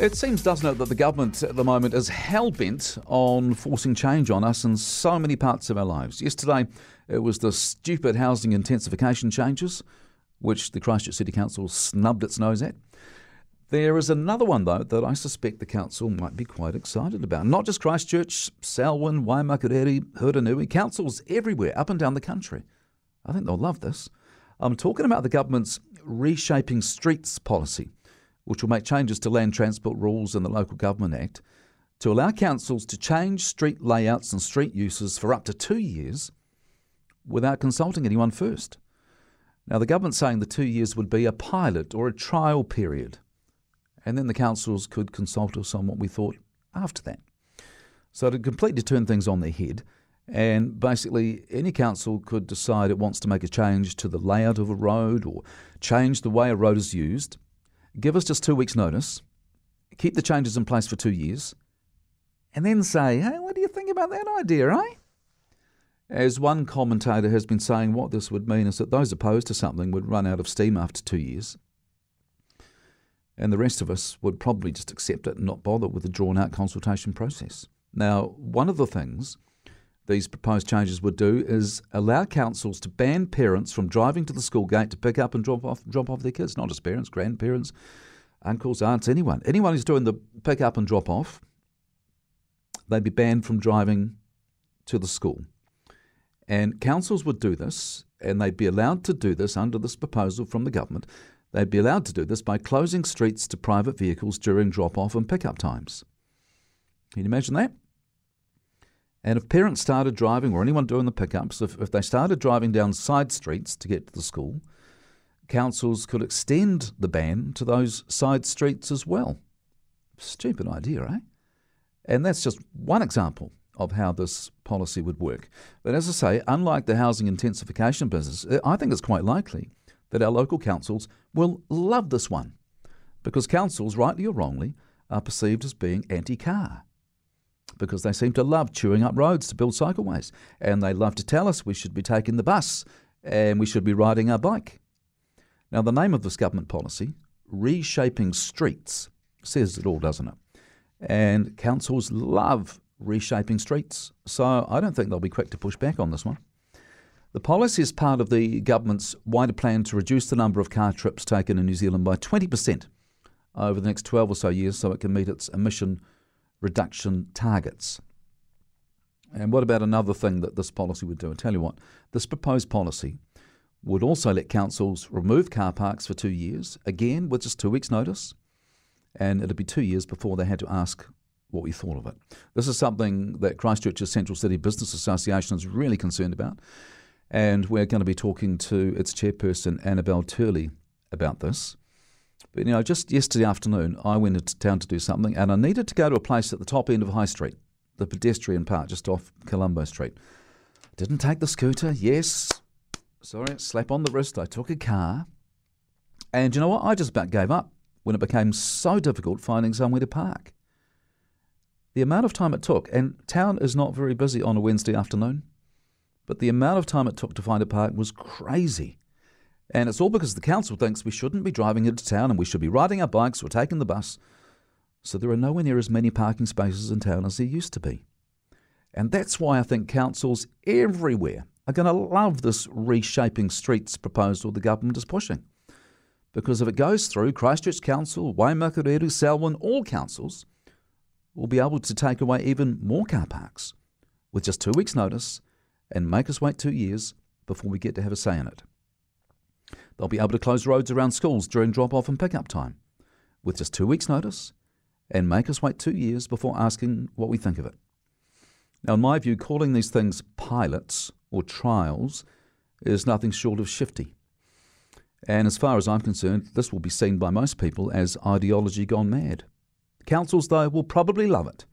It seems, doesn't it, that the government at the moment is hell bent on forcing change on us in so many parts of our lives. Yesterday, it was the stupid housing intensification changes, which the Christchurch City Council snubbed its nose at. There is another one, though, that I suspect the council might be quite excited about. Not just Christchurch, Selwyn, Waimakariri, Hurunui, councils everywhere, up and down the country. I think they'll love this. I'm talking about the government's reshaping streets policy which will make changes to land transport rules and the Local Government Act to allow councils to change street layouts and street uses for up to two years without consulting anyone first. Now, the government's saying the two years would be a pilot or a trial period, and then the councils could consult us on what we thought after that. So, to completely turn things on their head, and basically, any council could decide it wants to make a change to the layout of a road or change the way a road is used give us just two weeks' notice, keep the changes in place for two years, and then say, hey, what do you think about that idea, eh? As one commentator has been saying, what this would mean is that those opposed to something would run out of steam after two years, and the rest of us would probably just accept it and not bother with the drawn out consultation process. Now, one of the things these proposed changes would do is allow councils to ban parents from driving to the school gate to pick up and drop off drop off their kids, not just parents, grandparents, uncles, aunts, anyone. Anyone who's doing the pick up and drop off, they'd be banned from driving to the school. And councils would do this, and they'd be allowed to do this under this proposal from the government. They'd be allowed to do this by closing streets to private vehicles during drop off and pick up times. Can you imagine that? And if parents started driving, or anyone doing the pickups, if, if they started driving down side streets to get to the school, councils could extend the ban to those side streets as well. Stupid idea, eh? And that's just one example of how this policy would work. But as I say, unlike the housing intensification business, I think it's quite likely that our local councils will love this one because councils, rightly or wrongly, are perceived as being anti car because they seem to love chewing up roads to build cycleways. And they love to tell us we should be taking the bus and we should be riding our bike. Now, the name of this government policy, Reshaping Streets, says it all, doesn't it? And councils love reshaping streets, so I don't think they'll be quick to push back on this one. The policy is part of the government's wider plan to reduce the number of car trips taken in New Zealand by 20% over the next 12 or so years so it can meet its emission reduction targets. And what about another thing that this policy would do? I tell you what, this proposed policy would also let councils remove car parks for two years, again with just two weeks' notice, and it'd be two years before they had to ask what we thought of it. This is something that Christchurch's Central City Business Association is really concerned about, and we're going to be talking to its chairperson, Annabelle Turley, about this. But you know, just yesterday afternoon, I went into town to do something, and I needed to go to a place at the top end of High Street, the pedestrian part, just off Colombo Street. Didn't take the scooter. Yes, sorry, slap on the wrist. I took a car, and you know what? I just about gave up when it became so difficult finding somewhere to park. The amount of time it took, and town is not very busy on a Wednesday afternoon, but the amount of time it took to find a park was crazy. And it's all because the council thinks we shouldn't be driving into town and we should be riding our bikes or taking the bus. So there are nowhere near as many parking spaces in town as there used to be. And that's why I think councils everywhere are going to love this reshaping streets proposal the government is pushing. Because if it goes through, Christchurch Council, Waimakariri, Selwyn, all councils will be able to take away even more car parks with just two weeks' notice and make us wait two years before we get to have a say in it. They'll be able to close roads around schools during drop off and pick up time with just two weeks' notice and make us wait two years before asking what we think of it. Now, in my view, calling these things pilots or trials is nothing short of shifty. And as far as I'm concerned, this will be seen by most people as ideology gone mad. Councils, though, will probably love it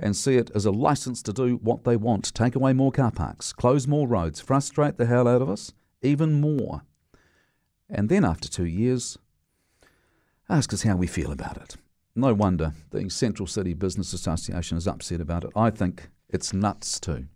and see it as a license to do what they want take away more car parks, close more roads, frustrate the hell out of us even more and then after two years, ask us how we feel about it. No wonder the Central City Business Association is upset about it. I think it's nuts too.